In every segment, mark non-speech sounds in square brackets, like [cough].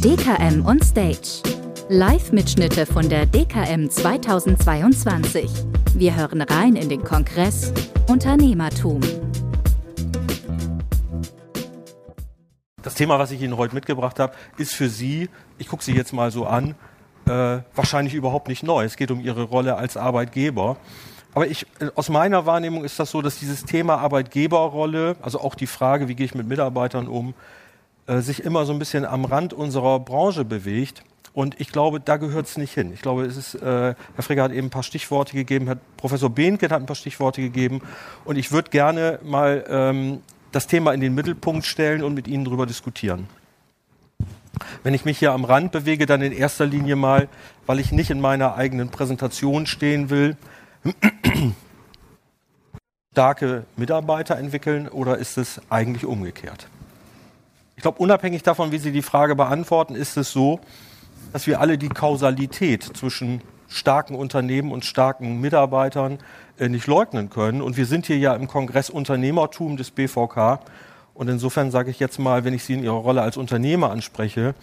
DKM on Stage. Live-Mitschnitte von der DKM 2022. Wir hören rein in den Kongress Unternehmertum. Das Thema, was ich Ihnen heute mitgebracht habe, ist für Sie, ich gucke Sie jetzt mal so an, äh, wahrscheinlich überhaupt nicht neu. Es geht um Ihre Rolle als Arbeitgeber. Aber ich, äh, aus meiner Wahrnehmung ist das so, dass dieses Thema Arbeitgeberrolle, also auch die Frage, wie gehe ich mit Mitarbeitern um, äh, sich immer so ein bisschen am Rand unserer Branche bewegt. Und ich glaube, da gehört es nicht hin. Ich glaube, es ist, äh, Herr Frigger hat eben ein paar Stichworte gegeben, Herr Professor Behnken hat ein paar Stichworte gegeben. Und ich würde gerne mal ähm, das Thema in den Mittelpunkt stellen und mit Ihnen darüber diskutieren. Wenn ich mich hier am Rand bewege, dann in erster Linie mal, weil ich nicht in meiner eigenen Präsentation stehen will, starke Mitarbeiter entwickeln oder ist es eigentlich umgekehrt? Ich glaube, unabhängig davon, wie Sie die Frage beantworten, ist es so, dass wir alle die Kausalität zwischen starken Unternehmen und starken Mitarbeitern äh, nicht leugnen können. Und wir sind hier ja im Kongress Unternehmertum des BVK. Und insofern sage ich jetzt mal, wenn ich Sie in Ihrer Rolle als Unternehmer anspreche,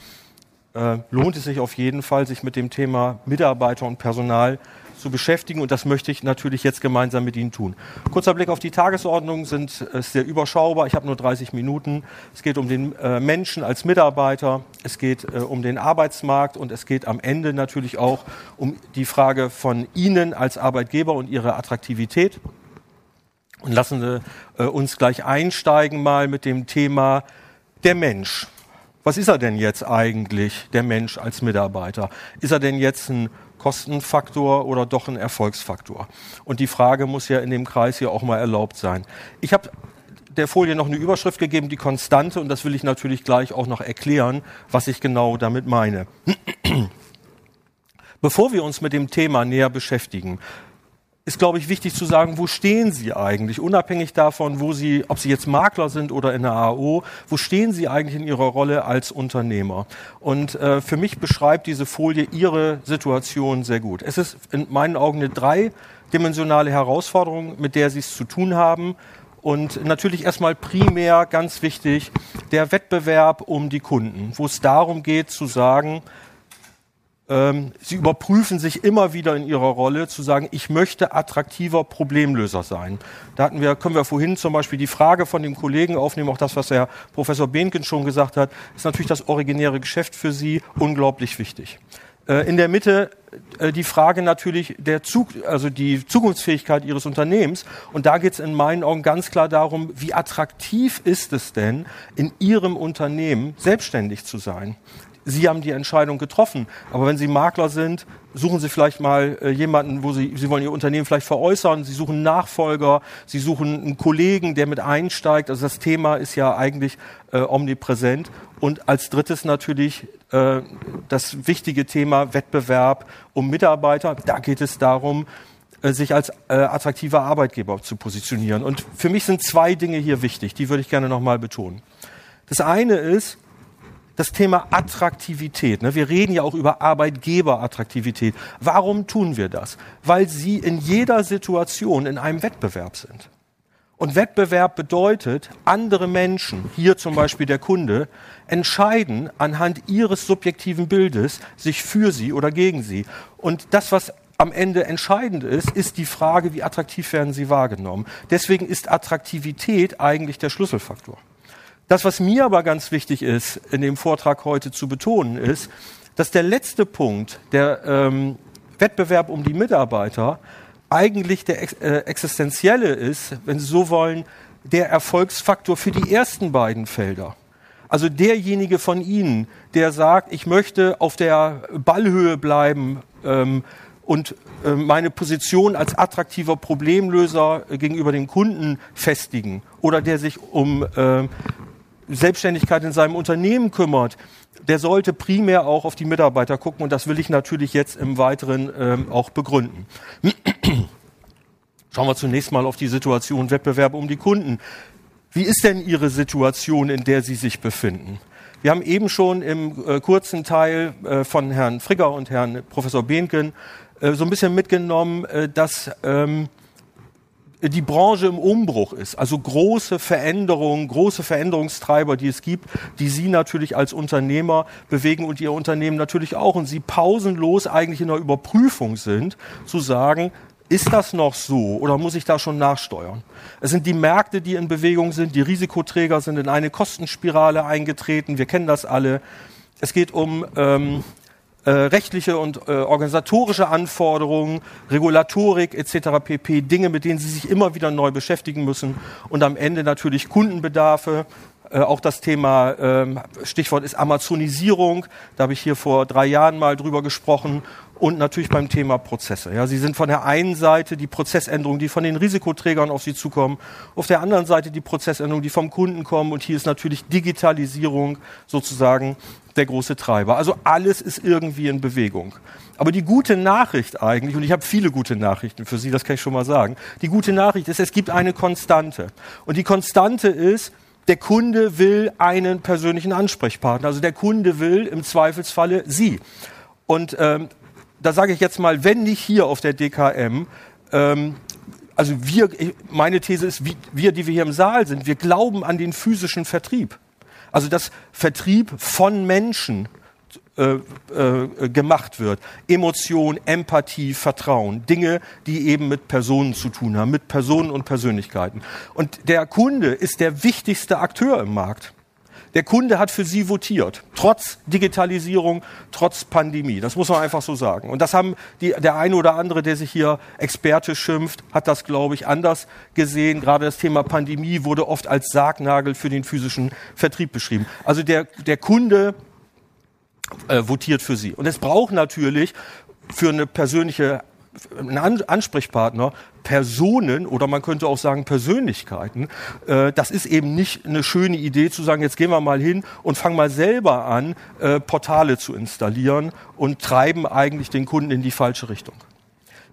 äh, lohnt es sich auf jeden Fall, sich mit dem Thema Mitarbeiter und Personal zu beschäftigen. Und das möchte ich natürlich jetzt gemeinsam mit Ihnen tun. Kurzer Blick auf die Tagesordnung sind sehr überschaubar. Ich habe nur 30 Minuten. Es geht um den äh, Menschen als Mitarbeiter. Es geht äh, um den Arbeitsmarkt und es geht am Ende natürlich auch um die Frage von Ihnen als Arbeitgeber und Ihre Attraktivität. Und lassen Sie äh, uns gleich einsteigen mal mit dem Thema der Mensch. Was ist er denn jetzt eigentlich, der Mensch als Mitarbeiter? Ist er denn jetzt ein Kostenfaktor oder doch ein Erfolgsfaktor? Und die Frage muss ja in dem Kreis hier auch mal erlaubt sein. Ich habe der Folie noch eine Überschrift gegeben, die Konstante, und das will ich natürlich gleich auch noch erklären, was ich genau damit meine. [clears throat] Bevor wir uns mit dem Thema näher beschäftigen, ist, glaube ich, wichtig zu sagen, wo stehen Sie eigentlich, unabhängig davon, wo Sie, ob Sie jetzt Makler sind oder in der AO, wo stehen Sie eigentlich in Ihrer Rolle als Unternehmer? Und äh, für mich beschreibt diese Folie Ihre Situation sehr gut. Es ist in meinen Augen eine dreidimensionale Herausforderung, mit der Sie es zu tun haben. Und natürlich erstmal primär ganz wichtig der Wettbewerb um die Kunden, wo es darum geht zu sagen, ähm, sie überprüfen sich immer wieder in ihrer Rolle, zu sagen, ich möchte attraktiver Problemlöser sein. Da hatten wir, können wir vorhin zum Beispiel die Frage von dem Kollegen aufnehmen, auch das, was Herr Professor Behnken schon gesagt hat, ist natürlich das originäre Geschäft für Sie unglaublich wichtig. Äh, in der Mitte äh, die Frage natürlich der Zug, also die Zukunftsfähigkeit Ihres Unternehmens. Und da geht es in meinen Augen ganz klar darum, wie attraktiv ist es denn, in Ihrem Unternehmen selbstständig zu sein? Sie haben die Entscheidung getroffen. Aber wenn Sie Makler sind, suchen Sie vielleicht mal äh, jemanden, wo Sie, Sie wollen Ihr Unternehmen vielleicht veräußern. Sie suchen Nachfolger. Sie suchen einen Kollegen, der mit einsteigt. Also das Thema ist ja eigentlich äh, omnipräsent. Und als drittes natürlich äh, das wichtige Thema Wettbewerb um Mitarbeiter. Da geht es darum, äh, sich als äh, attraktiver Arbeitgeber zu positionieren. Und für mich sind zwei Dinge hier wichtig, die würde ich gerne nochmal betonen. Das eine ist, das Thema Attraktivität. Ne? Wir reden ja auch über Arbeitgeberattraktivität. Warum tun wir das? Weil sie in jeder Situation in einem Wettbewerb sind. Und Wettbewerb bedeutet, andere Menschen, hier zum Beispiel der Kunde, entscheiden anhand ihres subjektiven Bildes sich für sie oder gegen sie. Und das, was am Ende entscheidend ist, ist die Frage, wie attraktiv werden sie wahrgenommen. Deswegen ist Attraktivität eigentlich der Schlüsselfaktor. Das, was mir aber ganz wichtig ist, in dem Vortrag heute zu betonen, ist, dass der letzte Punkt, der ähm, Wettbewerb um die Mitarbeiter, eigentlich der äh, existenzielle ist, wenn Sie so wollen, der Erfolgsfaktor für die ersten beiden Felder. Also derjenige von Ihnen, der sagt, ich möchte auf der Ballhöhe bleiben ähm, und äh, meine Position als attraktiver Problemlöser gegenüber den Kunden festigen oder der sich um äh, Selbstständigkeit in seinem Unternehmen kümmert, der sollte primär auch auf die Mitarbeiter gucken und das will ich natürlich jetzt im Weiteren ähm, auch begründen. Schauen wir zunächst mal auf die Situation Wettbewerb um die Kunden. Wie ist denn Ihre Situation, in der Sie sich befinden? Wir haben eben schon im äh, kurzen Teil äh, von Herrn Frigger und Herrn Professor Behnken äh, so ein bisschen mitgenommen, äh, dass ähm, die Branche im Umbruch ist. Also große Veränderungen, große Veränderungstreiber, die es gibt, die Sie natürlich als Unternehmer bewegen und Ihr Unternehmen natürlich auch. Und Sie pausenlos eigentlich in der Überprüfung sind, zu sagen, ist das noch so oder muss ich da schon nachsteuern? Es sind die Märkte, die in Bewegung sind, die Risikoträger sind in eine Kostenspirale eingetreten, wir kennen das alle. Es geht um ähm, äh, rechtliche und äh, organisatorische Anforderungen, Regulatorik etc. pp. Dinge, mit denen sie sich immer wieder neu beschäftigen müssen und am Ende natürlich Kundenbedarfe. Äh, auch das Thema, ähm, Stichwort ist Amazonisierung, da habe ich hier vor drei Jahren mal drüber gesprochen und natürlich beim Thema Prozesse. Ja, Sie sind von der einen Seite die Prozessänderungen, die von den Risikoträgern auf Sie zukommen, auf der anderen Seite die Prozessänderungen, die vom Kunden kommen und hier ist natürlich Digitalisierung sozusagen der große Treiber. Also alles ist irgendwie in Bewegung. Aber die gute Nachricht eigentlich, und ich habe viele gute Nachrichten für Sie, das kann ich schon mal sagen, die gute Nachricht ist, es gibt eine Konstante. Und die Konstante ist, der Kunde will einen persönlichen Ansprechpartner. Also der Kunde will im Zweifelsfalle Sie. Und ähm, da sage ich jetzt mal, wenn nicht hier auf der DKM, ähm, also wir, meine These ist, wir, die wir hier im Saal sind, wir glauben an den physischen Vertrieb. Also dass Vertrieb von Menschen äh, äh, gemacht wird. Emotion, Empathie, Vertrauen. Dinge, die eben mit Personen zu tun haben, mit Personen und Persönlichkeiten. Und der Kunde ist der wichtigste Akteur im Markt. Der Kunde hat für sie votiert, trotz Digitalisierung, trotz Pandemie. Das muss man einfach so sagen. Und das haben die, der eine oder andere, der sich hier Experte schimpft, hat das, glaube ich, anders gesehen. Gerade das Thema Pandemie wurde oft als Sargnagel für den physischen Vertrieb beschrieben. Also der, der Kunde äh, votiert für sie. Und es braucht natürlich für eine persönliche ein Ansprechpartner, Personen oder man könnte auch sagen Persönlichkeiten. Äh, das ist eben nicht eine schöne Idee zu sagen, jetzt gehen wir mal hin und fangen mal selber an, äh, Portale zu installieren und treiben eigentlich den Kunden in die falsche Richtung.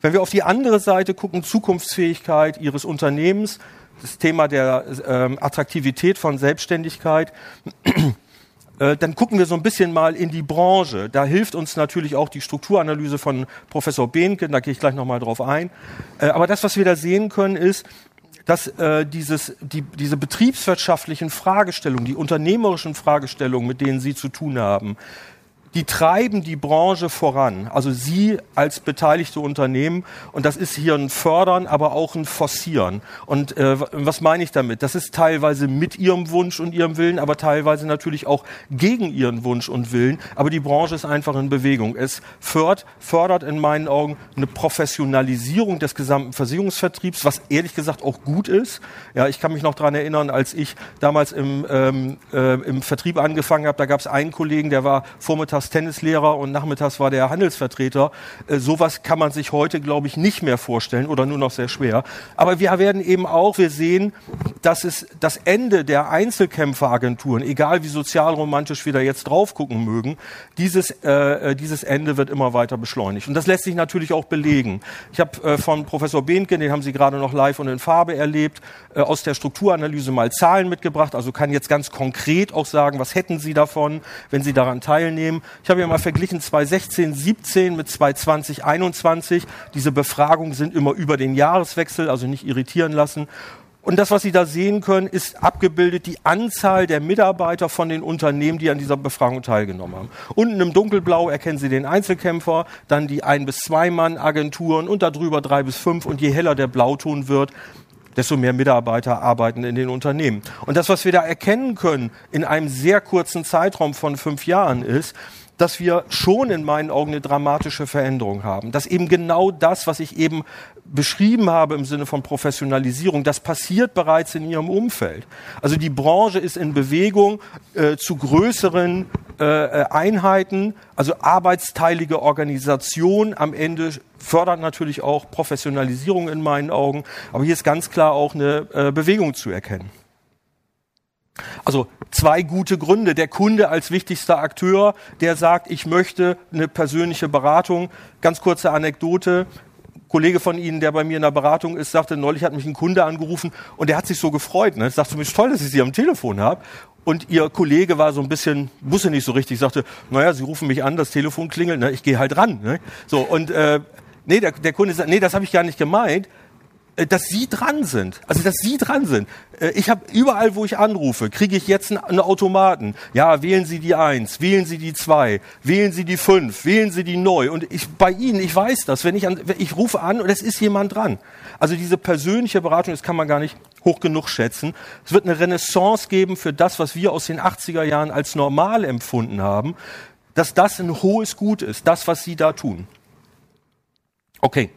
Wenn wir auf die andere Seite gucken, Zukunftsfähigkeit Ihres Unternehmens, das Thema der ähm, Attraktivität von Selbstständigkeit, [clears throat] äh, dann gucken wir so ein bisschen mal in die Branche. Da hilft uns natürlich auch die Strukturanalyse von Professor Behnke, da gehe ich gleich nochmal drauf ein. Äh, aber das, was wir da sehen können, ist, dass äh, dieses, die, diese betriebswirtschaftlichen Fragestellungen, die unternehmerischen Fragestellungen, mit denen Sie zu tun haben, die treiben die Branche voran. Also Sie als beteiligte Unternehmen. Und das ist hier ein Fördern, aber auch ein Forcieren. Und äh, was meine ich damit? Das ist teilweise mit Ihrem Wunsch und Ihrem Willen, aber teilweise natürlich auch gegen Ihren Wunsch und Willen. Aber die Branche ist einfach in Bewegung. Es fördert, fördert in meinen Augen eine Professionalisierung des gesamten Versicherungsvertriebs, was ehrlich gesagt auch gut ist. Ja, ich kann mich noch dran erinnern, als ich damals im, ähm, äh, im Vertrieb angefangen habe, da gab es einen Kollegen, der war vormittags Tennislehrer und nachmittags war der Handelsvertreter. Äh, sowas kann man sich heute, glaube ich, nicht mehr vorstellen oder nur noch sehr schwer. Aber wir werden eben auch, wir sehen, dass es das Ende der Einzelkämpferagenturen, egal wie sozialromantisch wir da jetzt drauf gucken mögen, dieses, äh, äh, dieses Ende wird immer weiter beschleunigt. Und das lässt sich natürlich auch belegen. Ich habe äh, von Professor Behnke, den haben Sie gerade noch live und in Farbe erlebt, äh, aus der Strukturanalyse mal Zahlen mitgebracht. Also kann jetzt ganz konkret auch sagen, was hätten Sie davon, wenn Sie daran teilnehmen. Ich habe ja mal verglichen 2016, 17 mit 2020, 21. Diese Befragungen sind immer über den Jahreswechsel, also nicht irritieren lassen. Und das, was Sie da sehen können, ist abgebildet die Anzahl der Mitarbeiter von den Unternehmen, die an dieser Befragung teilgenommen haben. Unten im Dunkelblau erkennen Sie den Einzelkämpfer, dann die ein bis zwei Mann Agenturen und darüber drei bis fünf. Und je heller der Blauton wird, desto mehr Mitarbeiter arbeiten in den Unternehmen. Und das, was wir da erkennen können in einem sehr kurzen Zeitraum von fünf Jahren ist, dass wir schon in meinen Augen eine dramatische Veränderung haben. Dass eben genau das, was ich eben beschrieben habe im Sinne von Professionalisierung, das passiert bereits in ihrem Umfeld. Also die Branche ist in Bewegung äh, zu größeren äh, Einheiten, also arbeitsteilige Organisation am Ende fördert natürlich auch Professionalisierung in meinen Augen, aber hier ist ganz klar auch eine äh, Bewegung zu erkennen. Also zwei gute Gründe. Der Kunde als wichtigster Akteur, der sagt, ich möchte eine persönliche Beratung. Ganz kurze Anekdote. Ein Kollege von Ihnen, der bei mir in der Beratung ist, sagte, neulich hat mich ein Kunde angerufen und der hat sich so gefreut. Ne? Ich sagte, mir toll, dass ich Sie am Telefon habe. Und Ihr Kollege war so ein bisschen, wusste nicht so richtig, sagte, naja, Sie rufen mich an, das Telefon klingelt, ne? ich gehe halt ran. Ne? So, und äh, nee, der, der Kunde sagt, nee, das habe ich gar nicht gemeint dass Sie dran sind. Also, dass Sie dran sind. Äh, ich habe überall, wo ich anrufe, kriege ich jetzt einen Automaten. Ja, wählen Sie die eins, wählen Sie die zwei, wählen Sie die fünf, wählen Sie die neu. Und ich, bei Ihnen, ich weiß das, wenn ich an, ich rufe an und es ist jemand dran. Also diese persönliche Beratung, das kann man gar nicht hoch genug schätzen. Es wird eine Renaissance geben für das, was wir aus den 80er Jahren als normal empfunden haben, dass das ein hohes Gut ist, das, was Sie da tun. Okay.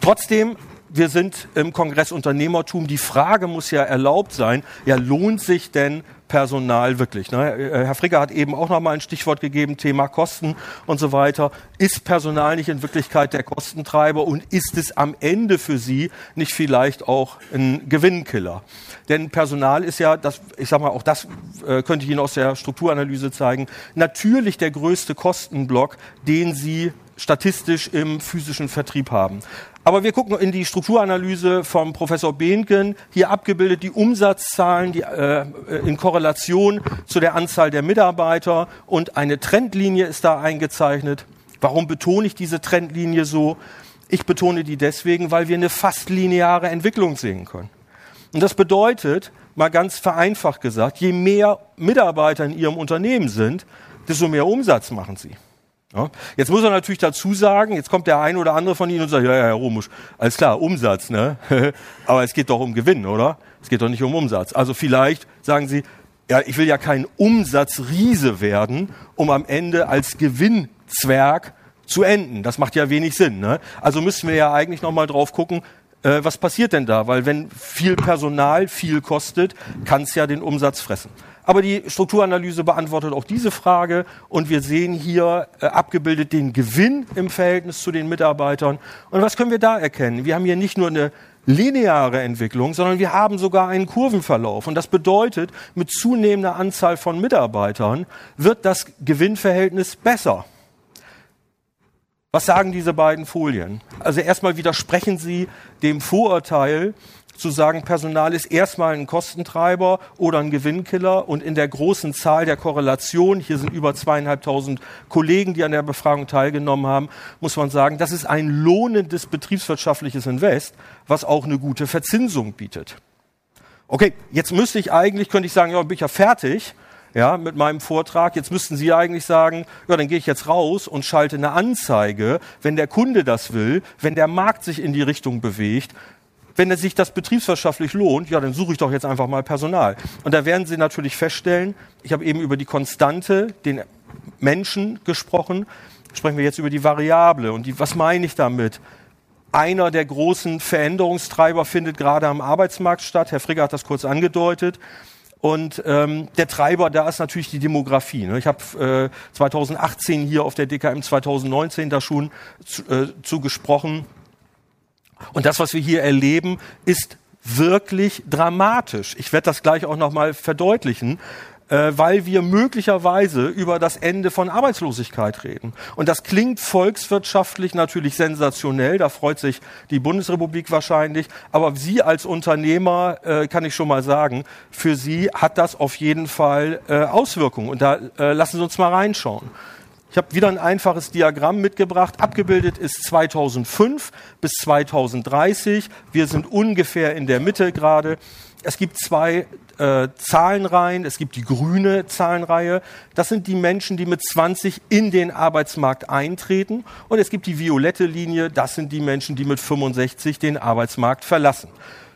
Trotzdem wir sind im Kongress Unternehmertum. Die Frage muss ja erlaubt sein, ja, lohnt sich denn Personal wirklich? Ne? Äh, Herr Fricke hat eben auch noch mal ein Stichwort gegeben, Thema Kosten und so weiter. Ist Personal nicht in Wirklichkeit der Kostentreiber und ist es am Ende für Sie nicht vielleicht auch ein Gewinnkiller? Denn Personal ist ja, das, ich sag mal, auch das äh, könnte ich Ihnen aus der Strukturanalyse zeigen, natürlich der größte Kostenblock, den Sie statistisch im physischen Vertrieb haben. Aber wir gucken in die Strukturanalyse vom Professor Behnken, hier abgebildet die Umsatzzahlen die, äh, in Korrelation zu der Anzahl der Mitarbeiter und eine Trendlinie ist da eingezeichnet. Warum betone ich diese Trendlinie so? Ich betone die deswegen, weil wir eine fast lineare Entwicklung sehen können. Und das bedeutet, mal ganz vereinfacht gesagt, je mehr Mitarbeiter in Ihrem Unternehmen sind, desto mehr Umsatz machen Sie. Ja. Jetzt muss er natürlich dazu sagen, jetzt kommt der ein oder andere von Ihnen und sagt, ja, ja, Herr Romusch, alles klar, Umsatz, ne? [laughs] Aber es geht doch um Gewinn, oder? Es geht doch nicht um Umsatz. Also vielleicht sagen Sie, ja, ich will ja kein Umsatzriese werden, um am Ende als Gewinnzwerg zu enden. Das macht ja wenig Sinn. Ne? Also müssen wir ja eigentlich nochmal drauf gucken, äh, was passiert denn da? Weil wenn viel Personal viel kostet, kann es ja den Umsatz fressen. Aber die Strukturanalyse beantwortet auch diese Frage und wir sehen hier äh, abgebildet den Gewinn im Verhältnis zu den Mitarbeitern. Und was können wir da erkennen? Wir haben hier nicht nur eine lineare Entwicklung, sondern wir haben sogar einen Kurvenverlauf. Und das bedeutet, mit zunehmender Anzahl von Mitarbeitern wird das Gewinnverhältnis besser. Was sagen diese beiden Folien? Also erstmal widersprechen sie dem Vorurteil, zu sagen, Personal ist erstmal ein Kostentreiber oder ein Gewinnkiller und in der großen Zahl der Korrelation, hier sind über zweieinhalbtausend Kollegen, die an der Befragung teilgenommen haben, muss man sagen, das ist ein lohnendes betriebswirtschaftliches Invest, was auch eine gute Verzinsung bietet. Okay, jetzt müsste ich eigentlich, könnte ich sagen, ja, bin ich ja fertig, ja, mit meinem Vortrag. Jetzt müssten Sie eigentlich sagen, ja, dann gehe ich jetzt raus und schalte eine Anzeige, wenn der Kunde das will, wenn der Markt sich in die Richtung bewegt, wenn es sich das betriebswirtschaftlich lohnt, ja, dann suche ich doch jetzt einfach mal Personal. Und da werden Sie natürlich feststellen, ich habe eben über die Konstante, den Menschen gesprochen, sprechen wir jetzt über die Variable. Und die, was meine ich damit? Einer der großen Veränderungstreiber findet gerade am Arbeitsmarkt statt. Herr Frigger hat das kurz angedeutet. Und ähm, der Treiber da ist natürlich die Demografie. Ne? Ich habe äh, 2018 hier auf der DKM 2019 da schon zu, äh, zu gesprochen. Und das, was wir hier erleben, ist wirklich dramatisch. Ich werde das gleich auch nochmal verdeutlichen äh, weil wir möglicherweise über das Ende von Arbeitslosigkeit reden. Und das klingt volkswirtschaftlich natürlich sensationell, da freut sich die Bundesrepublik wahrscheinlich, aber Sie als Unternehmer, äh, kann ich schon mal sagen, für Sie hat das auf jeden Fall äh, Auswirkungen. Und da äh, lassen Sie uns mal reinschauen. Ich habe wieder ein einfaches Diagramm mitgebracht. Abgebildet ist 2005 bis 2030. Wir sind ungefähr in der Mitte gerade. Es gibt zwei äh, Zahlenreihen. Es gibt die grüne Zahlenreihe. Das sind die Menschen, die mit 20 in den Arbeitsmarkt eintreten. Und es gibt die violette Linie. Das sind die Menschen, die mit 65 den Arbeitsmarkt verlassen.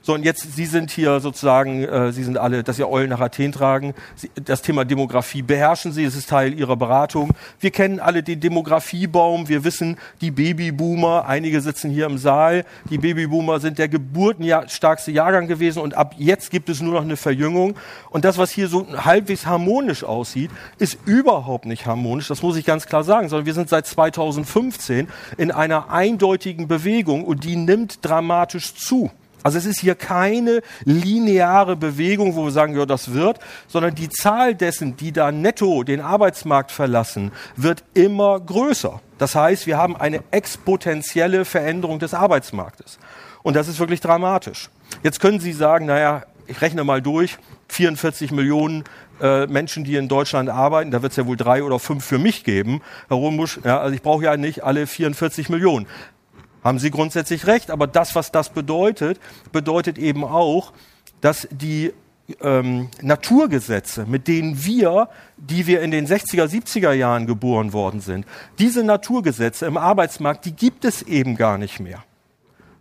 So, und jetzt, Sie sind hier sozusagen, äh, Sie sind alle, dass Sie Eulen nach Athen tragen. Sie, das Thema Demografie beherrschen Sie, es ist Teil Ihrer Beratung. Wir kennen alle den Demografiebaum, wir wissen, die Babyboomer, einige sitzen hier im Saal, die Babyboomer sind der geburtenstärkste Jahrgang gewesen und ab jetzt gibt es nur noch eine Verjüngung. Und das, was hier so halbwegs harmonisch aussieht, ist überhaupt nicht harmonisch, das muss ich ganz klar sagen, sondern wir sind seit 2015 in einer eindeutigen Bewegung und die nimmt dramatisch zu. Also es ist hier keine lineare Bewegung, wo wir sagen, ja, das wird, sondern die Zahl dessen, die da netto den Arbeitsmarkt verlassen, wird immer größer. Das heißt, wir haben eine exponentielle Veränderung des Arbeitsmarktes. Und das ist wirklich dramatisch. Jetzt können Sie sagen, naja, ich rechne mal durch, 44 Millionen äh, Menschen, die in Deutschland arbeiten, da wird es ja wohl drei oder fünf für mich geben. Herr Romusch, ja, also ich brauche ja nicht alle 44 Millionen Haben Sie grundsätzlich recht, aber das, was das bedeutet, bedeutet eben auch, dass die ähm, Naturgesetze, mit denen wir, die wir in den 60er, 70er Jahren geboren worden sind, diese Naturgesetze im Arbeitsmarkt, die gibt es eben gar nicht mehr.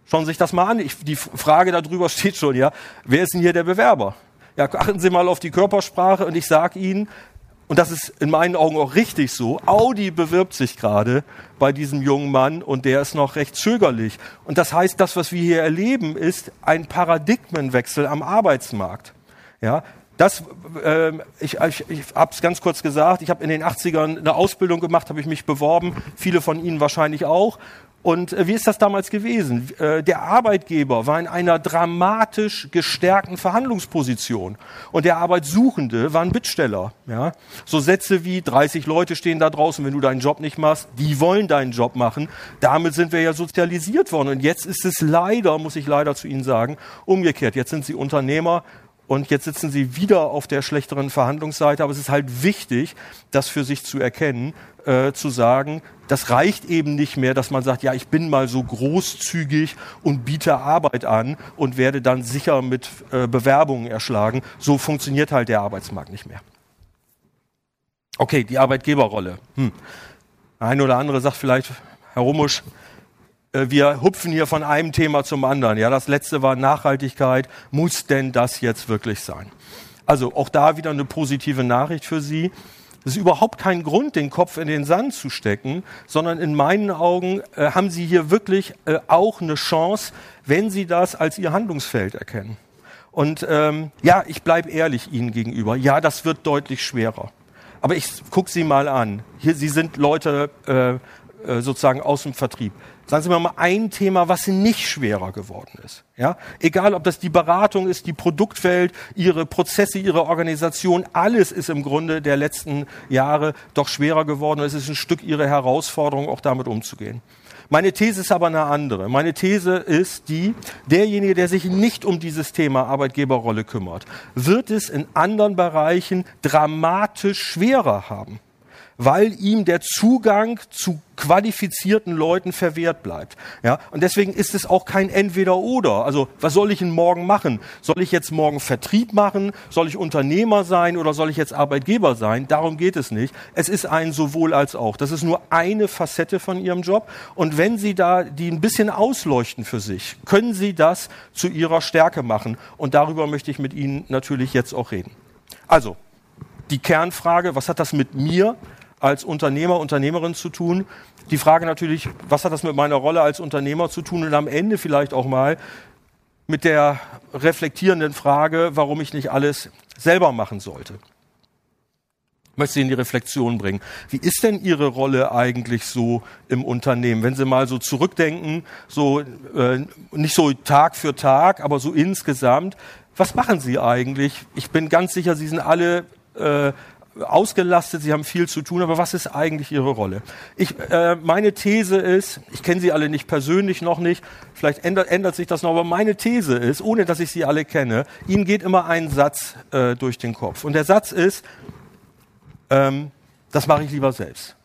Schauen Sie sich das mal an. Ich, die Frage darüber [laughs] steht schon, ja. Wer ist denn hier der Bewerber? Ja, achten Sie mal auf die Körpersprache und ich sage Ihnen, und das ist in meinen Augen auch richtig so, Audi bewirbt sich gerade bei diesem jungen Mann und der ist noch recht zögerlich. Und das heißt, das, was wir hier erleben, ist ein Paradigmenwechsel am Arbeitsmarkt. Ja, das, äh, ich, ich, ich habe es ganz kurz gesagt, ich habe in den 80ern eine Ausbildung gemacht, habe ich mich beworben, viele von Ihnen wahrscheinlich auch. Und äh, wie ist das damals gewesen? Äh, der Arbeitgeber war in einer dramatisch gestärkten Verhandlungsposition und der Arbeitssuchende war ein Bittsteller. Ja? So Sätze wie 30 Leute stehen da draußen, wenn du deinen Job nicht machst, die wollen deinen Job machen. Damit sind wir ja sozialisiert worden. Und jetzt ist es leider, muss ich leider zu Ihnen sagen, umgekehrt. Jetzt sind Sie Unternehmer und jetzt sitzen sie wieder auf der schlechteren Verhandlungsseite. Aber es ist halt wichtig, das für sich zu erkennen, äh, zu sagen, das reicht eben nicht mehr, dass man sagt, ja, ich bin mal so großzügig und biete Arbeit an und werde dann sicher mit äh, Bewerbungen erschlagen. So funktioniert halt der Arbeitsmarkt nicht mehr. Okay, die Arbeitgeberrolle. Hm. Ein oder andere sagt vielleicht, Herr Rumusch, äh, wir hupfen hier von einem Thema zum anderen. Ja, das letzte war Nachhaltigkeit. Muss denn das jetzt wirklich sein? Also auch da wieder eine positive Nachricht für Sie. Es ist überhaupt kein Grund, den Kopf in den Sand zu stecken, sondern in meinen Augen äh, haben Sie hier wirklich äh, auch eine Chance, wenn Sie das als Ihr Handlungsfeld erkennen. Und ähm, ja, ich bleibe ehrlich Ihnen gegenüber. Ja, das wird deutlich schwerer. Aber ich gucke Sie mal an. Hier, Sie sind Leute äh, äh sozusagen aus dem Vertrieb. Sagen Sie mir mal ein Thema, was nicht schwerer geworden ist. Ja? Egal, ob das die Beratung ist, die Produktwelt, Ihre Prozesse, Ihre Organisation, alles ist im Grunde der letzten Jahre doch schwerer geworden. Es ist ein Stück Ihre Herausforderung, auch damit umzugehen. Meine These ist aber eine andere. Meine These ist die, derjenige, der sich nicht um dieses Thema Arbeitgeberrolle kümmert, wird es in anderen Bereichen dramatisch schwerer haben weil ihm der Zugang zu qualifizierten Leuten verwehrt bleibt. Ja, und deswegen ist es auch kein Entweder-Oder. Also, was soll ich denn morgen machen? Soll ich jetzt morgen Vertrieb machen? Soll ich Unternehmer sein oder soll ich jetzt Arbeitgeber sein? Darum geht es nicht. Es ist ein sowohl als auch. Das ist nur eine Facette von Ihrem Job. Und wenn Sie da die ein bisschen ausleuchten für sich, können Sie das zu Ihrer Stärke machen. Und darüber möchte ich mit Ihnen natürlich jetzt auch reden. Also, die Kernfrage, was hat das mit mir als Unternehmer, Unternehmerin zu tun. Die Frage natürlich, was hat das mit meiner Rolle als Unternehmer zu tun und am Ende vielleicht auch mal mit der reflektierenden Frage, warum ich nicht alles selber machen sollte. Ich möchte Sie in die Reflexion bringen. Wie ist denn Ihre Rolle eigentlich so im Unternehmen? Wenn Sie mal so zurückdenken, so äh, nicht so Tag für Tag, aber so insgesamt, was machen Sie eigentlich? Ich bin ganz sicher, Sie sind alle äh, ausgelastet, sie haben viel zu tun, aber was ist eigentlich ihre Rolle? Ich, äh, meine These ist, ich kenne sie alle nicht persönlich noch nicht, vielleicht ändert, ändert sich das noch, aber meine These ist, ohne dass ich sie alle kenne, ihnen geht immer ein Satz äh, durch den Kopf. Und der Satz ist, ähm, das mache ich lieber selbst.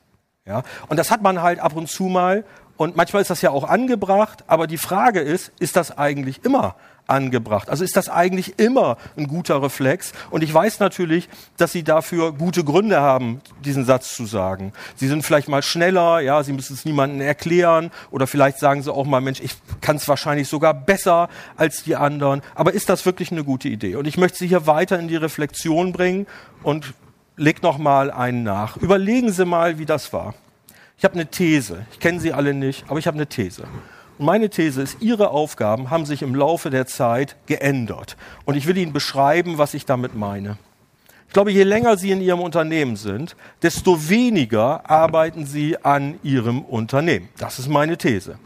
Ja? Und das hat man halt ab und zu mal und manchmal ist das ja auch angebracht, aber die Frage ist, ist das eigentlich immer angebracht. Also ist das eigentlich immer ein guter Reflex. Und ich weiß natürlich, dass Sie dafür gute Gründe haben, diesen Satz zu sagen. Sie sind vielleicht mal schneller, ja, Sie müssen es niemandem erklären oder vielleicht sagen Sie auch mal, Mensch, ich kann es wahrscheinlich sogar besser als die anderen. Aber ist das wirklich eine gute Idee? Und ich möchte Sie hier weiter in die Reflexion bringen und leg noch mal einen nach. Überlegen Sie mal, wie das war. Ich habe eine These. Ich kenne Sie alle nicht, aber ich habe eine These. Meine These ist, Ihre Aufgaben haben sich im Laufe der Zeit geändert. Und ich will Ihnen beschreiben, was ich damit meine. Ich glaube, je länger Sie in Ihrem Unternehmen sind, desto weniger arbeiten Sie an Ihrem Unternehmen. Das ist meine These.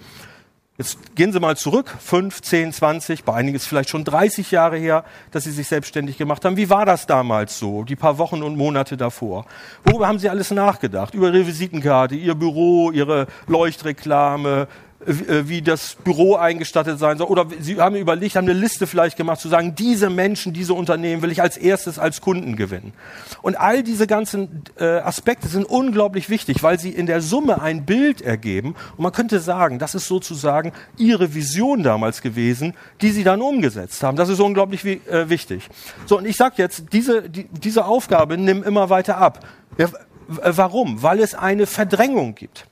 Jetzt gehen Sie mal zurück, fünf, zehn, zwanzig, bei einigen ist vielleicht schon 30 Jahre her, dass Sie sich selbstständig gemacht haben. Wie war das damals so, die paar Wochen und Monate davor? Worüber haben Sie alles nachgedacht? Über Ihre Visitenkarte, Ihr Büro, Ihre Leuchtreklame, wie das Büro eingestattet sein soll. Oder Sie haben überlegt, haben eine Liste vielleicht gemacht, zu sagen, diese Menschen, diese Unternehmen will ich als erstes als Kunden gewinnen. Und all diese ganzen äh, Aspekte sind unglaublich wichtig, weil sie in der Summe ein Bild ergeben. Und man könnte sagen, das ist sozusagen Ihre Vision damals gewesen, die Sie dann umgesetzt haben. Das ist unglaublich äh, wichtig. So, und ich sage jetzt, diese, die, diese Aufgabe nimm immer weiter ab. Warum? Weil es eine Verdrängung gibt.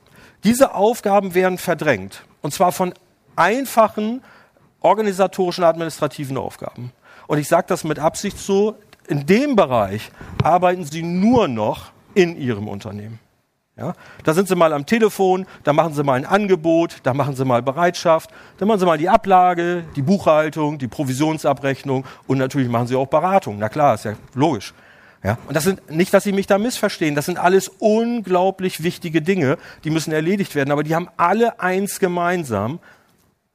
Diese Aufgaben werden verdrängt. Und zwar von einfachen organisatorischen, administrativen Aufgaben. Und ich sage das mit Absicht so, in dem Bereich arbeiten Sie nur noch in Ihrem Unternehmen. Ja, da sind Sie mal am Telefon, da machen Sie mal ein Angebot, da machen Sie mal Bereitschaft, da machen Sie mal die Ablage, die Buchhaltung, die Provisionsabrechnung und natürlich machen Sie auch Beratung. Na klar, ist ja logisch. Ja? Und das sind nicht, dass Sie mich da missverstehen, das sind alles unglaublich wichtige Dinge, die müssen erledigt werden, aber die haben alle eins gemeinsam,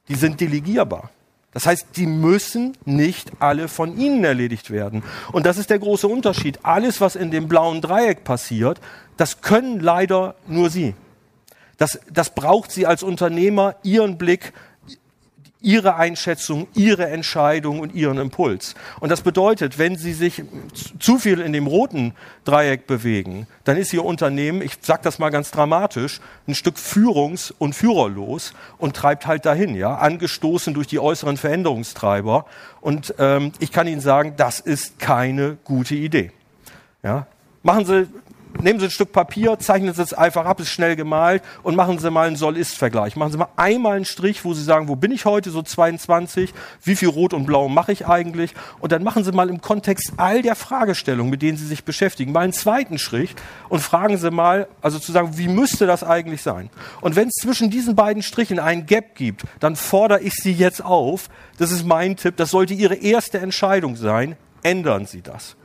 die sind delegierbar. Das heißt, die müssen nicht alle von Ihnen erledigt werden. Und das ist der große Unterschied. Alles, was in dem blauen Dreieck passiert, das können leider nur Sie. Das, das braucht Sie als Unternehmer, Ihren Blick, ihre Einschätzung, ihre Entscheidung und ihren Impuls. Und das bedeutet, wenn sie sich zu viel in dem roten Dreieck bewegen, dann ist ihr Unternehmen, ich sage das mal ganz dramatisch, ein Stück führungs- und führerlos und treibt halt dahin, ja, angestoßen durch die äußeren Veränderungstreiber. Und ähm, ich kann Ihnen sagen, das ist keine gute Idee. Ja, machen Sie nehmen Sie ein Stück Papier, zeichnen Sie es einfach ab, ist schnell gemalt und machen Sie mal einen Soll-Ist-Vergleich. Machen Sie mal einmal einen Strich, wo Sie sagen, wo bin ich heute, so 22, wie viel Rot und Blau mache ich eigentlich? Und dann machen Sie mal im Kontext all der Fragestellungen, mit denen Sie sich beschäftigen, mal einen zweiten Strich und fragen Sie mal, also zu sagen, wie müsste das eigentlich sein? Und wenn es zwischen diesen beiden Strichen einen Gap gibt, dann fordere ich Sie jetzt auf, das ist mein Tipp, das sollte Ihre erste Entscheidung sein, ändern Sie das.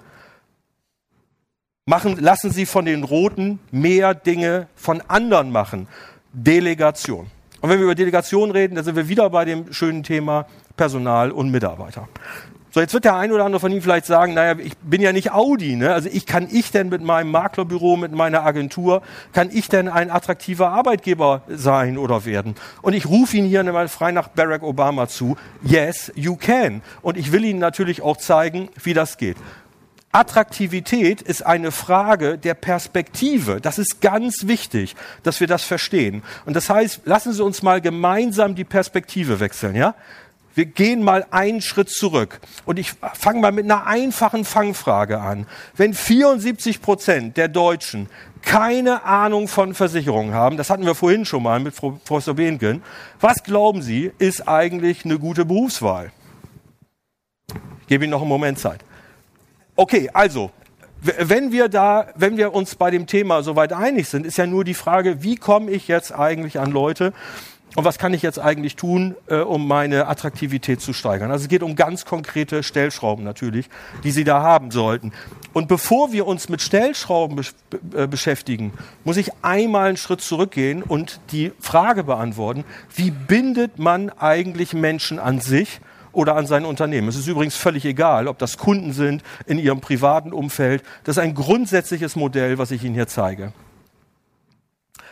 Machen, lassen Sie von den Roten mehr Dinge von anderen machen. Delegation. Und wenn wir über Delegation reden, dann sind wir wieder bei dem schönen Thema Personal und Mitarbeiter. So, jetzt wird der ein oder andere von Ihnen vielleicht sagen, naja, ich bin ja nicht Audi, ne? Also ich kann ich denn mit meinem Maklerbüro, mit meiner Agentur, kann ich denn ein attraktiver Arbeitgeber sein oder werden? Und ich rufe Ihnen hier mal frei nach Barack Obama zu. Yes, you can. Und ich will Ihnen natürlich auch zeigen, wie das geht. Attraktivität ist eine Frage der Perspektive. Das ist ganz wichtig, dass wir das verstehen. Und das heißt, lassen Sie uns mal gemeinsam die Perspektive wechseln, ja? Wir gehen mal einen Schritt zurück. Und ich fange mal mit einer einfachen Fangfrage an. Wenn 74 Prozent der Deutschen keine Ahnung von Versicherungen haben, das hatten wir vorhin schon mal mit Professor Behnken, was glauben Sie, ist eigentlich eine gute Berufswahl? Ich gebe Ihnen noch einen Moment Zeit. Okay, also, wenn wir da, wenn wir uns bei dem Thema soweit einig sind, ist ja nur die Frage, wie komme ich jetzt eigentlich an Leute und was kann ich jetzt eigentlich tun, äh, um meine Attraktivität zu steigern? Also es geht um ganz konkrete Stellschrauben natürlich, die Sie da haben sollten. Und bevor wir uns mit Stellschrauben besch äh, beschäftigen, muss ich einmal einen Schritt zurückgehen und die Frage beantworten, wie bindet man eigentlich Menschen an sich oder an sein Unternehmen. Es ist übrigens völlig egal, ob das Kunden sind in ihrem privaten Umfeld. Das ist ein grundsätzliches Modell, was ich Ihnen hier zeige.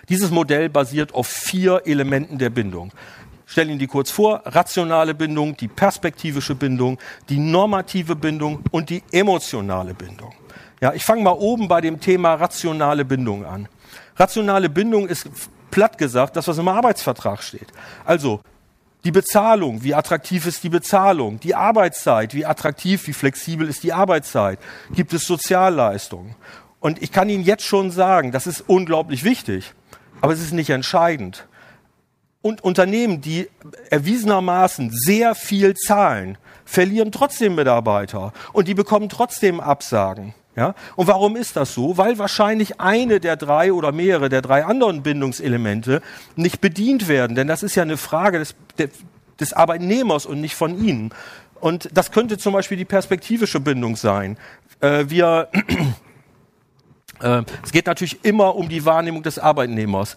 Dieses Modell basiert auf vier Elementen der Bindung. Ich stelle Ihnen die kurz vor. Rationale Bindung, die perspektivische Bindung, die normative Bindung und die emotionale Bindung. Ja, ich fange mal oben bei dem Thema rationale Bindung an. Rationale Bindung ist platt gesagt das, was im Arbeitsvertrag steht. Also die Bezahlung, wie attraktiv ist die Bezahlung? Die Arbeitszeit, wie attraktiv, wie flexibel ist die Arbeitszeit? Gibt es Sozialleistungen? Und ich kann Ihnen jetzt schon sagen, das ist unglaublich wichtig, aber es ist nicht entscheidend. Und Unternehmen, die erwiesenermaßen sehr viel zahlen, verlieren trotzdem Mitarbeiter und die bekommen trotzdem Absagen. Ja? Und warum ist das so? Weil wahrscheinlich eine der drei oder mehrere der drei anderen Bindungselemente nicht bedient werden. Denn das ist ja eine Frage des, des Arbeitnehmers und nicht von Ihnen. Und das könnte zum Beispiel die perspektivische Bindung sein. Äh, wir, [clears throat] äh, es geht natürlich immer um die Wahrnehmung des Arbeitnehmers.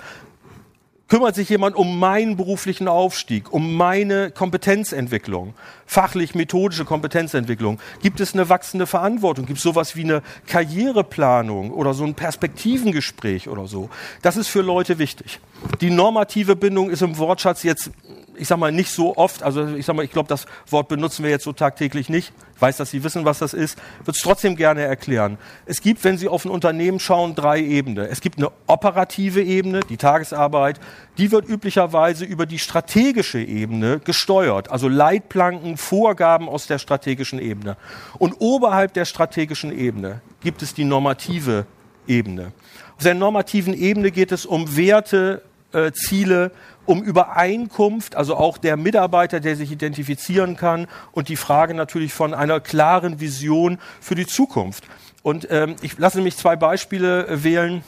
Kümmert sich jemand um meinen beruflichen Aufstieg, um meine Kompetenzentwicklung, fachlich methodische Kompetenzentwicklung? Gibt es eine wachsende Verantwortung? Gibt es sowas wie eine Karriereplanung oder so ein Perspektivengespräch oder so? Das ist für Leute wichtig. Die normative Bindung ist im Wortschatz jetzt ich sag mal, nicht so oft, also ich sag mal, ich glaube, das Wort benutzen wir jetzt so tagtäglich nicht. Ich weiß, dass Sie wissen, was das ist. Würde es trotzdem gerne erklären. Es gibt, wenn Sie auf ein Unternehmen schauen, drei Ebenen. Es gibt eine operative Ebene, die Tagesarbeit. Die wird üblicherweise über die strategische Ebene gesteuert. Also Leitplanken, Vorgaben aus der strategischen Ebene. Und oberhalb der strategischen Ebene gibt es die normative Ebene. Auf der normativen Ebene geht es um Werte, äh, Ziele, um Übereinkunft, also auch der Mitarbeiter, der sich identifizieren kann und die Frage natürlich von einer klaren Vision für die Zukunft. Und ähm, ich lasse mich zwei Beispiele äh, wählen.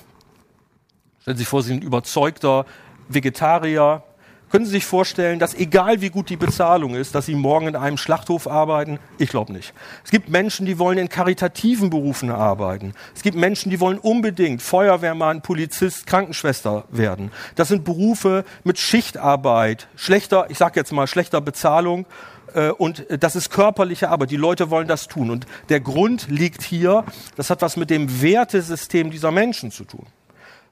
Stellen Sie sich vor, Sie sind überzeugter Vegetarier, können Sie sich vorstellen, dass egal wie gut die Bezahlung ist, dass Sie morgen in einem Schlachthof arbeiten? Ich glaube nicht. Es gibt Menschen, die wollen in karitativen Berufen arbeiten. Es gibt Menschen, die wollen unbedingt Feuerwehrmann, Polizist, Krankenschwester werden. Das sind Berufe mit Schichtarbeit, schlechter, ich sage jetzt mal schlechter Bezahlung äh, und das ist körperliche Arbeit. Die Leute wollen das tun. Und der Grund liegt hier, das hat was mit dem Wertesystem dieser Menschen zu tun.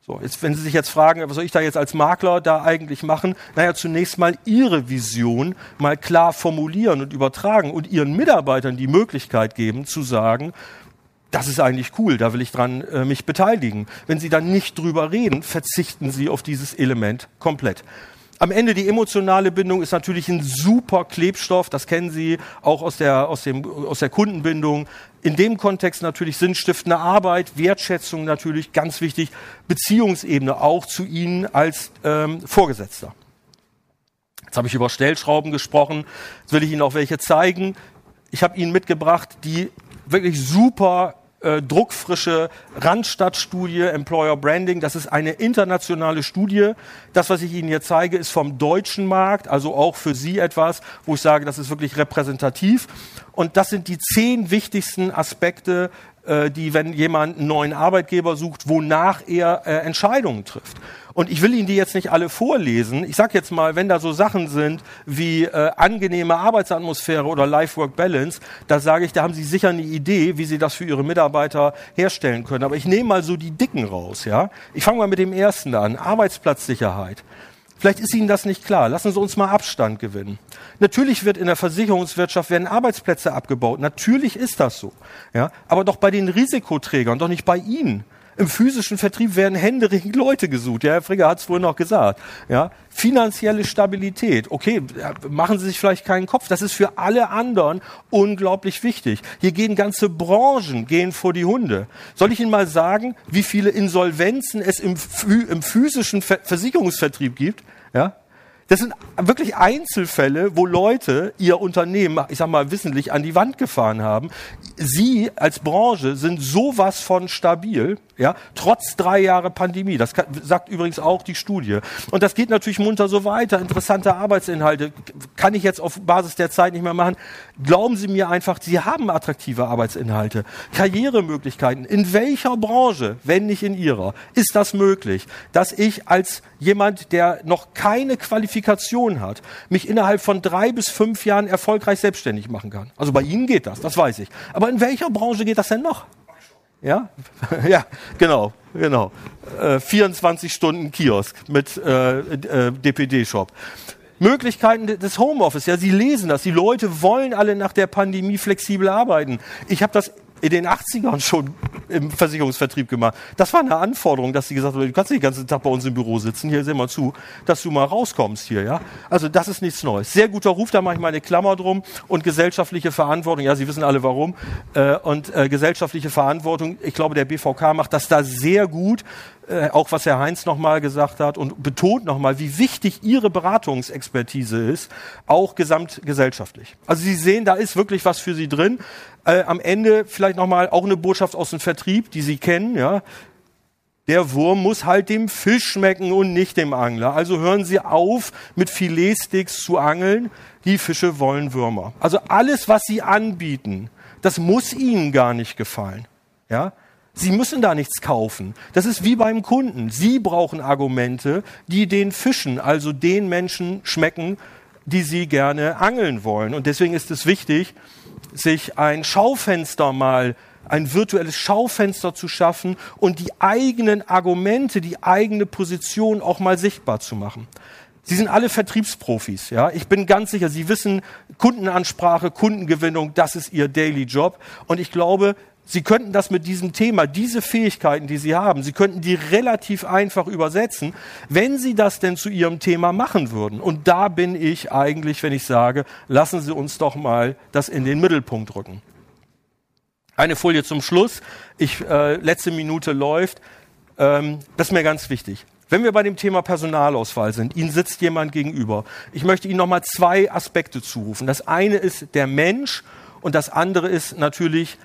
So, jetzt, wenn Sie sich jetzt fragen, was soll ich da jetzt als Makler da eigentlich machen? Naja, zunächst mal Ihre Vision mal klar formulieren und übertragen und Ihren Mitarbeitern die Möglichkeit geben zu sagen, das ist eigentlich cool, da will ich dran äh, mich beteiligen. Wenn Sie dann nicht drüber reden, verzichten Sie auf dieses Element komplett am Ende die emotionale Bindung ist natürlich ein super Klebstoff, das kennen Sie auch aus der, aus dem, aus der Kundenbindung. In dem Kontext natürlich sinnstiftende Arbeit, Wertschätzung natürlich ganz wichtig, Beziehungsebene auch zu Ihnen als ähm, Vorgesetzter. Jetzt habe ich über Stellschrauben gesprochen, jetzt will ich Ihnen auch welche zeigen. Ich habe Ihnen mitgebracht, die wirklich super äh, druckfrische Randstadtstudie Employer Branding. Das ist eine internationale Studie. Das, was ich Ihnen hier zeige, ist vom deutschen Markt, also auch für Sie etwas, wo ich sage, das ist wirklich repräsentativ. Und das sind die zehn wichtigsten Aspekte, äh, die, wenn jemand einen neuen Arbeitgeber sucht, wonach er äh, Entscheidungen trifft. Und ich will Ihnen die jetzt nicht alle vorlesen. Ich sage jetzt mal, wenn da so Sachen sind wie äh, angenehme Arbeitsatmosphäre oder Life-Work-Balance, da sage ich, da haben Sie sicher eine Idee, wie Sie das für Ihre Mitarbeiter herstellen können. Aber ich nehme mal so die Dicken raus. Ja, Ich fange mal mit dem ersten an. Arbeitsplatzsicherheit. Vielleicht ist Ihnen das nicht klar. Lassen Sie uns mal Abstand gewinnen. Natürlich wird in der Versicherungswirtschaft werden Arbeitsplätze abgebaut. Natürlich ist das so. Ja, aber doch bei den Risikoträgern, doch nicht bei Ihnen. Im physischen Vertrieb werden händeringend Leute gesucht. Ja, Herr Frigger hat es vorhin noch gesagt. Ja, finanzielle Stabilität. Okay, machen Sie sich vielleicht keinen Kopf. Das ist für alle anderen unglaublich wichtig. Hier gehen ganze Branchen gehen vor die Hunde. Soll ich Ihnen mal sagen, wie viele Insolvenzen es im, im physischen Versicherungsvertrieb gibt? Ja, das sind wirklich Einzelfälle, wo Leute ihr Unternehmen, ich sag mal, wissentlich an die Wand gefahren haben. Sie als Branche sind sowas von stabil, ja, trotz drei Jahre Pandemie. Das kann, sagt übrigens auch die Studie. Und das geht natürlich munter so weiter. Interessante Arbeitsinhalte kann ich jetzt auf Basis der Zeit nicht mehr machen. Glauben Sie mir einfach, Sie haben attraktive Arbeitsinhalte, Karrieremöglichkeiten. In welcher Branche, wenn nicht in Ihrer, ist das möglich, dass ich als jemand, der noch keine Qualifikation hat, mich innerhalb von drei bis fünf Jahren erfolgreich selbstständig machen kann. Also bei Ihnen geht das, das weiß ich. Aber in welcher Branche geht das denn noch? Ja, [laughs] ja, genau, genau. Äh, 24 Stunden Kiosk mit äh, äh, DPD-Shop. Möglichkeiten des Homeoffice. Ja, Sie lesen das. Die Leute wollen alle nach der Pandemie flexibel arbeiten. Ich habe das in den 80ern schon im Versicherungsvertrieb gemacht. Das war eine Anforderung, dass sie gesagt haben, du kannst nicht den ganzen Tag bei uns im Büro sitzen, hier sehen wir zu, dass du mal rauskommst hier, ja. Also das ist nichts Neues. Sehr guter Ruf, da mache ich mal eine Klammer drum. Und gesellschaftliche Verantwortung, ja, Sie wissen alle warum. Äh, und äh, gesellschaftliche Verantwortung, ich glaube, der BVK macht das da sehr gut. Äh, auch was Herr Heinz nochmal gesagt hat und betont nochmal, wie wichtig Ihre Beratungsexpertise ist, auch gesamtgesellschaftlich. Also Sie sehen, da ist wirklich was für Sie drin. Äh, am Ende vielleicht nochmal auch eine Botschaft aus dem Vertrieb, die Sie kennen, ja. Der Wurm muss halt dem Fisch schmecken und nicht dem Angler. Also hören Sie auf, mit Filetsticks zu angeln. Die Fische wollen Würmer. Also alles, was Sie anbieten, das muss Ihnen gar nicht gefallen. Ja? Sie müssen da nichts kaufen. Das ist wie beim Kunden. Sie brauchen Argumente, die den Fischen, also den Menschen schmecken, die sie gerne angeln wollen. Und deswegen ist es wichtig, sich ein Schaufenster mal ein virtuelles Schaufenster zu schaffen und die eigenen Argumente, die eigene Position auch mal sichtbar zu machen. Sie sind alle Vertriebsprofis, ja. Ich bin ganz sicher, Sie wissen, Kundenansprache, Kundengewinnung, das ist Ihr Daily Job. Und ich glaube, Sie könnten das mit diesem Thema, diese Fähigkeiten, die Sie haben, Sie könnten die relativ einfach übersetzen, wenn Sie das denn zu Ihrem Thema machen würden. Und da bin ich eigentlich, wenn ich sage, lassen Sie uns doch mal das in den Mittelpunkt rücken. Eine Folie zum Schluss. Ich, äh, letzte Minute läuft. Ähm, das ist mir ganz wichtig. Wenn wir bei dem Thema Personalauswahl sind, Ihnen sitzt jemand gegenüber. Ich möchte Ihnen nochmal zwei Aspekte zurufen. Das eine ist der Mensch und das andere ist natürlich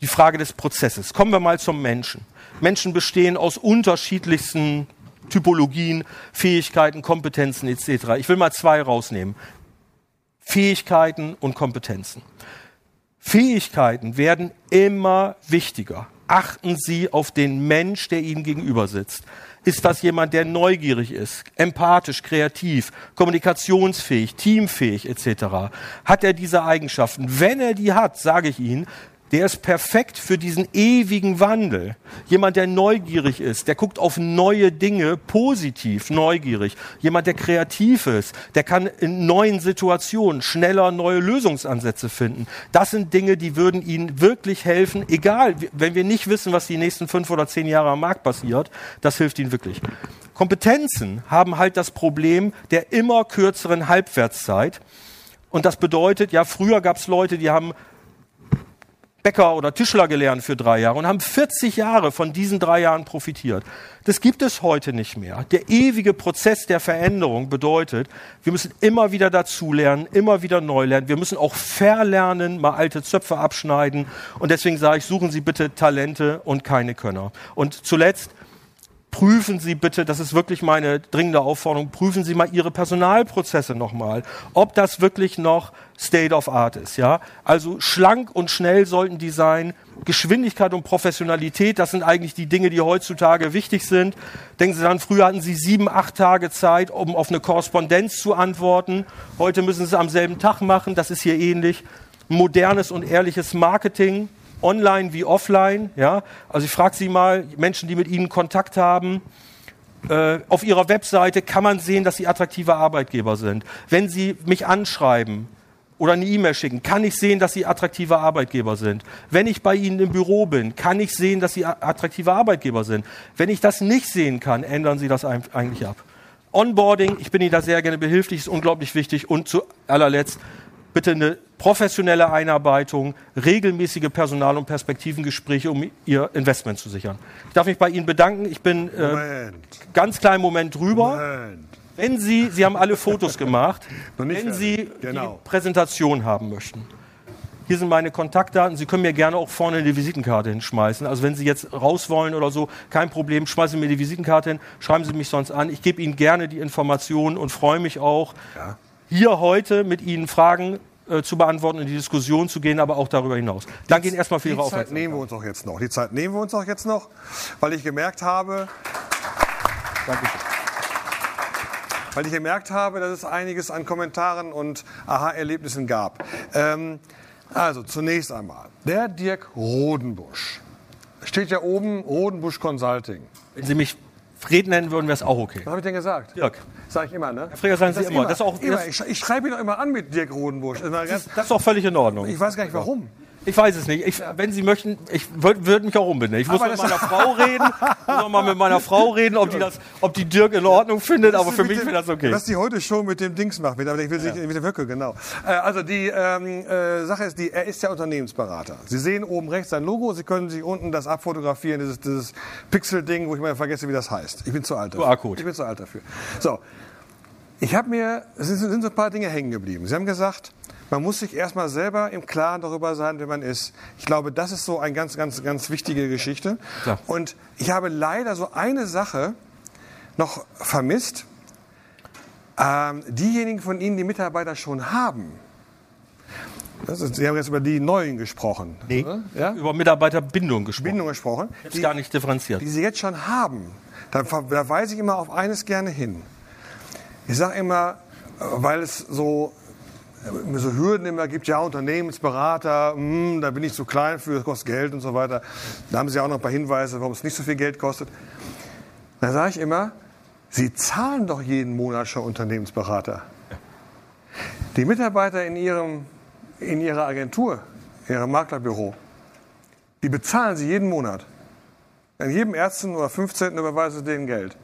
die Frage des Prozesses. Kommen wir mal zum Menschen. Menschen bestehen aus unterschiedlichsten Typologien, Fähigkeiten, Kompetenzen etc. Ich will mal zwei rausnehmen. Fähigkeiten und Kompetenzen. Fähigkeiten werden immer wichtiger. Achten Sie auf den Mensch, der Ihnen gegenüber sitzt. Ist das jemand, der neugierig ist, empathisch, kreativ, kommunikationsfähig, teamfähig etc.? Hat er diese Eigenschaften? Wenn er die hat, sage ich Ihnen, der ist perfekt für diesen ewigen Wandel. Jemand, der neugierig ist, der guckt auf neue Dinge positiv, neugierig. Jemand, der kreativ ist, der kann in neuen Situationen schneller neue Lösungsansätze finden. Das sind Dinge, die würden Ihnen wirklich helfen, egal, wenn wir nicht wissen, was die nächsten fünf oder zehn Jahre am Markt passiert, das hilft Ihnen wirklich. Kompetenzen haben halt das Problem der immer kürzeren Halbwertszeit. Und das bedeutet, ja, früher gab es Leute, die haben Bäcker oder Tischler gelernt für drei Jahre und haben 40 Jahre von diesen drei Jahren profitiert. Das gibt es heute nicht mehr. Der ewige Prozess der Veränderung bedeutet, wir müssen immer wieder dazulernen, immer wieder neu lernen. Wir müssen auch verlernen, mal alte Zöpfe abschneiden. Und deswegen sage ich, suchen Sie bitte Talente und keine Könner. Und zuletzt, prüfen Sie bitte, das ist wirklich meine dringende Aufforderung, prüfen Sie mal Ihre Personalprozesse nochmal, ob das wirklich noch State of Art ist. Ja? Also schlank und schnell sollten die sein. Geschwindigkeit und Professionalität, das sind eigentlich die Dinge, die heutzutage wichtig sind. Denken Sie dann, früher hatten Sie sieben, acht Tage Zeit, um auf eine Korrespondenz zu antworten. Heute müssen Sie es am selben Tag machen. Das ist hier ähnlich. Modernes und ehrliches Marketing online wie offline. Ja? Also ich frage Sie mal, Menschen, die mit Ihnen Kontakt haben, äh, auf Ihrer Webseite kann man sehen, dass Sie attraktive Arbeitgeber sind. Wenn Sie mich anschreiben oder eine E-Mail schicken, kann ich sehen, dass Sie attraktive Arbeitgeber sind. Wenn ich bei Ihnen im Büro bin, kann ich sehen, dass Sie attraktive Arbeitgeber sind. Wenn ich das nicht sehen kann, ändern Sie das eigentlich ab. Onboarding, ich bin Ihnen da sehr gerne behilflich, ist unglaublich wichtig. Und zu allerletzt, bitte eine professionelle Einarbeitung, regelmäßige Personal- und Perspektivengespräche, um Ihr Investment zu sichern. Ich darf mich bei Ihnen bedanken. Ich bin äh, ganz kleinen Moment drüber. Moment. Wenn Sie, Sie haben alle Fotos [laughs] gemacht, wenn Sie genau. die Präsentation haben möchten. Hier sind meine Kontaktdaten. Sie können mir gerne auch vorne eine Visitenkarte hinschmeißen. Also wenn Sie jetzt raus wollen oder so, kein Problem, schmeißen Sie mir die Visitenkarte hin, schreiben Sie mich sonst an. Ich gebe Ihnen gerne die Informationen und freue mich auch, ja hier heute mit Ihnen Fragen äh, zu beantworten, in die Diskussion zu gehen, aber auch darüber hinaus. Danke Ihnen erstmal für Ihre Aufmerksamkeit. Die Zeit nehmen wir uns auch jetzt noch. Die Zeit nehmen wir uns auch jetzt noch, weil ich gemerkt habe, Dankeschön. weil ich gemerkt habe, dass es einiges an Kommentaren und Aha-Erlebnissen gab. Ähm, also zunächst einmal, der Dirk Rodenbusch. Steht ja oben Rodenbusch Consulting. Wenn Sie mich Fred nennen würden, wäre es auch okay. Was habe ich denn gesagt? Dirk. Sag ich immer, ne? Herr Freger sagen Sie immer. Das ist auch, immer. Ich, ich schreibe ihn doch immer an mit Dirk Rodenbusch. Das, das, das ist auch völlig in Ordnung. Ich weiß gar nicht, warum. Ich weiß es nicht. Ich, wenn Sie möchten, ich würde mich auch umbinden. Ich muss aber mit meiner [laughs] Frau reden. Muss auch mal mit meiner Frau reden, ob die, das, ob die Dirk in Ordnung findet. Aber für mich wäre das okay. Was die heute schon mit dem Dings macht, mit, ich will ja. mit dem Höcke, genau. Äh, also die ähm, äh, Sache ist, die, er ist ja Unternehmensberater. Sie sehen oben rechts sein Logo. Sie können sich unten das abfotografieren, dieses, dieses Pixel-Ding, wo ich mal vergesse, wie das heißt. Ich bin zu alt dafür. Ich bin zu alt dafür. So. Ich habe mir, es sind, sind so ein paar Dinge hängen geblieben. Sie haben gesagt, man muss sich erstmal selber im Klaren darüber sein, wer man ist. Ich glaube, das ist so eine ganz, ganz, ganz wichtige Geschichte. Klar. Und ich habe leider so eine Sache noch vermisst. Ähm, diejenigen von Ihnen, die Mitarbeiter schon haben, Ist, Sie haben jetzt über die Neuen gesprochen. Nee, ja? über Mitarbeiterbindung gesprochen. Bindung gesprochen. Jetzt die, gar nicht differenziert. Die Sie jetzt schon haben. Da, da weise ich immer auf eines gerne hin. Ich sage immer, weil es so so Hürden immer gibt, ja, Unternehmensberater, mh, hm, da bin ich zu klein für, das kostet Geld und so weiter. Da haben Sie auch noch ein paar Hinweise, warum es nicht so viel Geld kostet. Da sage ich immer, Sie zahlen doch jeden Monat schon Unternehmensberater. Die Mitarbeiter in, ihrem, in Ihrer Agentur, in Ihrem Maklerbüro, die bezahlen Sie jeden Monat. An jedem ersten oder 15. überweisen Sie denen Geld.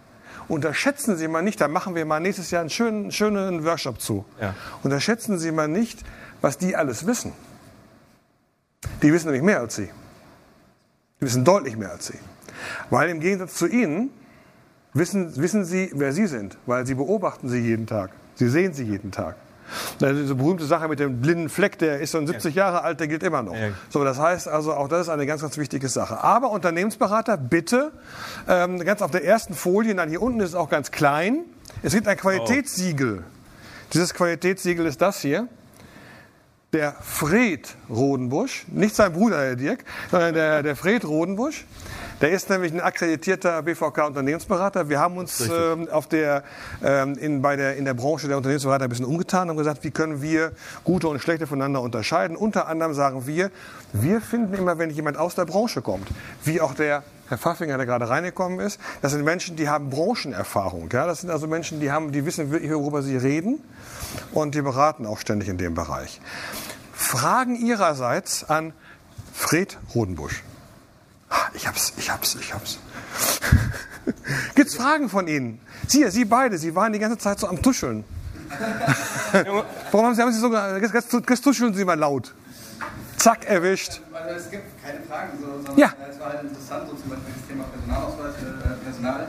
Unterschätzen Sie mal nicht, da machen wir mal nächstes Jahr einen schönen, schönen Workshop zu. Ja. Unterschätzen Sie mal nicht, was die alles wissen. Die wissen nämlich mehr als Sie. Die wissen deutlich mehr als Sie. Weil im Gegensatz zu Ihnen wissen, wissen Sie, wer Sie sind, weil Sie beobachten Sie jeden Tag. Sie sehen Sie jeden Tag. Diese berühmte Sache mit dem blinden Fleck, der ist schon 70 ja. Jahre alt, der gilt immer noch. Ja. So, das heißt also, auch das ist eine ganz, ganz wichtige Sache. Aber Unternehmensberater, bitte, ähm, ganz auf der ersten Folie, dann hier unten ist es auch ganz klein. Es gibt ein Qualitätssiegel. Oh. Dieses Qualitätssiegel ist das hier. Der Fred Rodenbusch, nicht sein Bruder, Herr Dirk, sondern der, der Fred Rodenbusch. Der ist nämlich ein akkreditierter BVK-Unternehmensberater. Wir haben uns ähm, auf der, ähm, in, bei der, in der Branche der Unternehmensberater ein bisschen umgetan und gesagt, wie können wir gute und schlechte voneinander unterscheiden. Unter anderem sagen wir, wir finden immer, wenn jemand aus der Branche kommt, wie auch der Herr Pfaffinger, der gerade reingekommen ist, das sind Menschen, die haben Branchenerfahrung. Ja? Das sind also Menschen, die, haben, die wissen wirklich, worüber sie reden und die beraten auch ständig in dem Bereich. Fragen Ihrerseits an Fred Rodenbusch. Ich hab's, ich hab's, ich hab's. [laughs] Gibt's Fragen von Ihnen? Sie, Sie beide, Sie waren die ganze Zeit so am Tuscheln. [laughs] Warum haben Sie, haben Sie so, jetzt, tuscheln Sie mal laut. Zack, erwischt. Also es gibt keine Fragen, sondern ja. es war halt interessant, so zum Beispiel das Thema Personalauswahl, äh,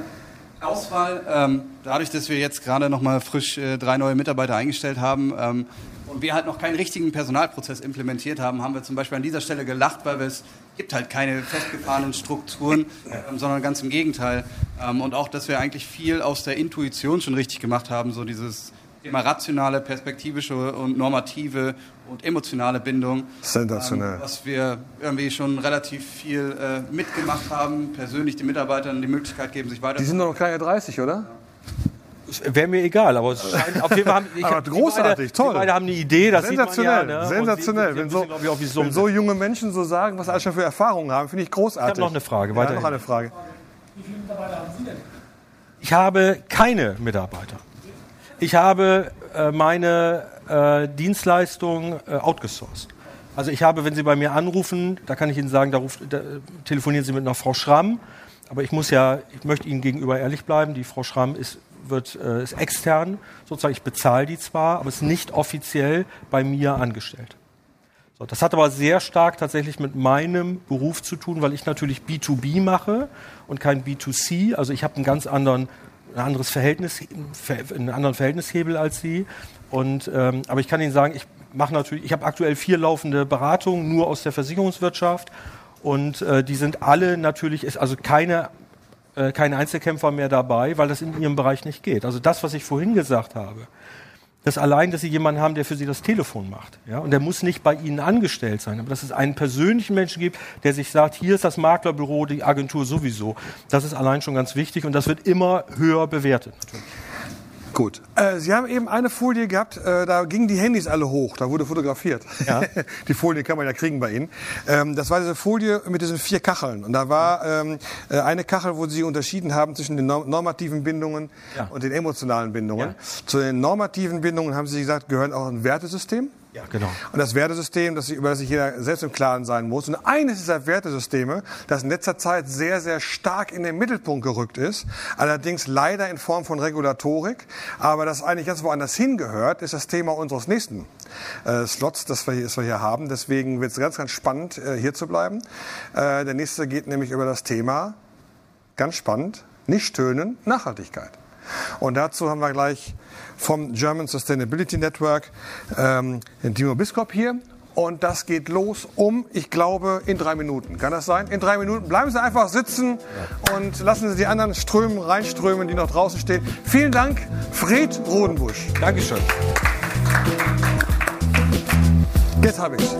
Personalauswahl. Ähm, dadurch, dass wir jetzt gerade noch mal frisch äh, drei neue Mitarbeiter eingestellt haben, ähm, und wir halt noch keinen richtigen Personalprozess implementiert haben, haben wir zum Beispiel an dieser Stelle gelacht, weil es gibt halt keine festgefahrenen Strukturen, ähm, sondern ganz im Gegenteil. Ähm, und auch, dass wir eigentlich viel aus der Intuition schon richtig gemacht haben, so dieses Thema rationale, perspektivische und normative und emotionale Bindung. Sensationell. Ähm, was wir irgendwie schon relativ viel äh, mitgemacht haben, persönlich den Mitarbeitern die Möglichkeit geben, sich weiter. Die sind noch keine 30, oder? Ja. Wäre mir egal, aber es scheint, auf jeden Fall haben, [laughs] ich, aber großartig, beide, toll. Die beide haben eine Idee, das sensationell, sieht man ja, ne? sensationell. Wenn, so, ich, wenn so junge Menschen so sagen, was sie alles schon für Erfahrungen haben, finde ich großartig. Ich habe noch eine Frage. Ja, noch eine Frage. Wie viele Mitarbeiter haben Sie denn? Ich habe keine Mitarbeiter. Ich habe äh, meine äh, Dienstleistung äh, outgesourced. Also ich habe, wenn Sie bei mir anrufen, da kann ich Ihnen sagen, da, ruft, da telefonieren Sie mit einer Frau Schramm. Aber ich muss ja, ich möchte Ihnen gegenüber ehrlich bleiben. Die Frau Schramm ist wird, äh, ist extern, sozusagen, ich bezahle die zwar, aber ist nicht offiziell bei mir angestellt. So, das hat aber sehr stark tatsächlich mit meinem Beruf zu tun, weil ich natürlich B2B mache und kein B2C. Also ich habe einen ganz anderen, ein anderes Verhältnis, einen anderen Verhältnishebel als Sie. Und, ähm, aber ich kann Ihnen sagen, ich mache natürlich, ich habe aktuell vier laufende Beratungen nur aus der Versicherungswirtschaft und äh, die sind alle natürlich, ist also keine äh, kein Einzelkämpfer mehr dabei, weil das in ihrem Bereich nicht geht. Also das, was ich vorhin gesagt habe, dass allein, dass sie jemanden haben, der für sie das Telefon macht. Ja? Und der muss nicht bei ihnen angestellt sein, aber dass es einen persönlichen Menschen gibt, der sich sagt, hier ist das Maklerbüro, die Agentur sowieso. Das ist allein schon ganz wichtig und das wird immer höher bewertet. Natürlich. Gut. Äh, Sie haben eben eine Folie gehabt, äh, da gingen die Handys alle hoch, da wurde fotografiert. Ja. [laughs] die Folie kann man ja kriegen bei Ihnen. Ähm, das war diese Folie mit diesen vier Kacheln. Und da war ähm, äh, eine Kachel, wo Sie unterschieden haben zwischen den normativen Bindungen ja. und den emotionalen Bindungen. Ja. Zu den normativen Bindungen haben Sie gesagt, gehören auch ein Wertesystem. Ja, genau. Und das Wertesystem, das, über das sich jeder selbst im Klaren sein muss. Und eines dieser Wertesysteme, das in letzter Zeit sehr, sehr stark in den Mittelpunkt gerückt ist, allerdings leider in Form von Regulatorik, aber das eigentlich ganz woanders hingehört, ist das Thema unseres nächsten äh, Slots, das wir, hier, das wir hier haben. Deswegen wird es ganz, ganz spannend, äh, hier zu bleiben. Äh, der nächste geht nämlich über das Thema, ganz spannend, nicht tönen, Nachhaltigkeit. Und dazu haben wir gleich vom German Sustainability Network ähm, den Timo Biskop hier. Und das geht los um, ich glaube, in drei Minuten. Kann das sein? In drei Minuten. Bleiben Sie einfach sitzen und lassen Sie die anderen strömen, reinströmen, die noch draußen stehen. Vielen Dank, Fred Rodenbusch. Dankeschön. Jetzt habe ich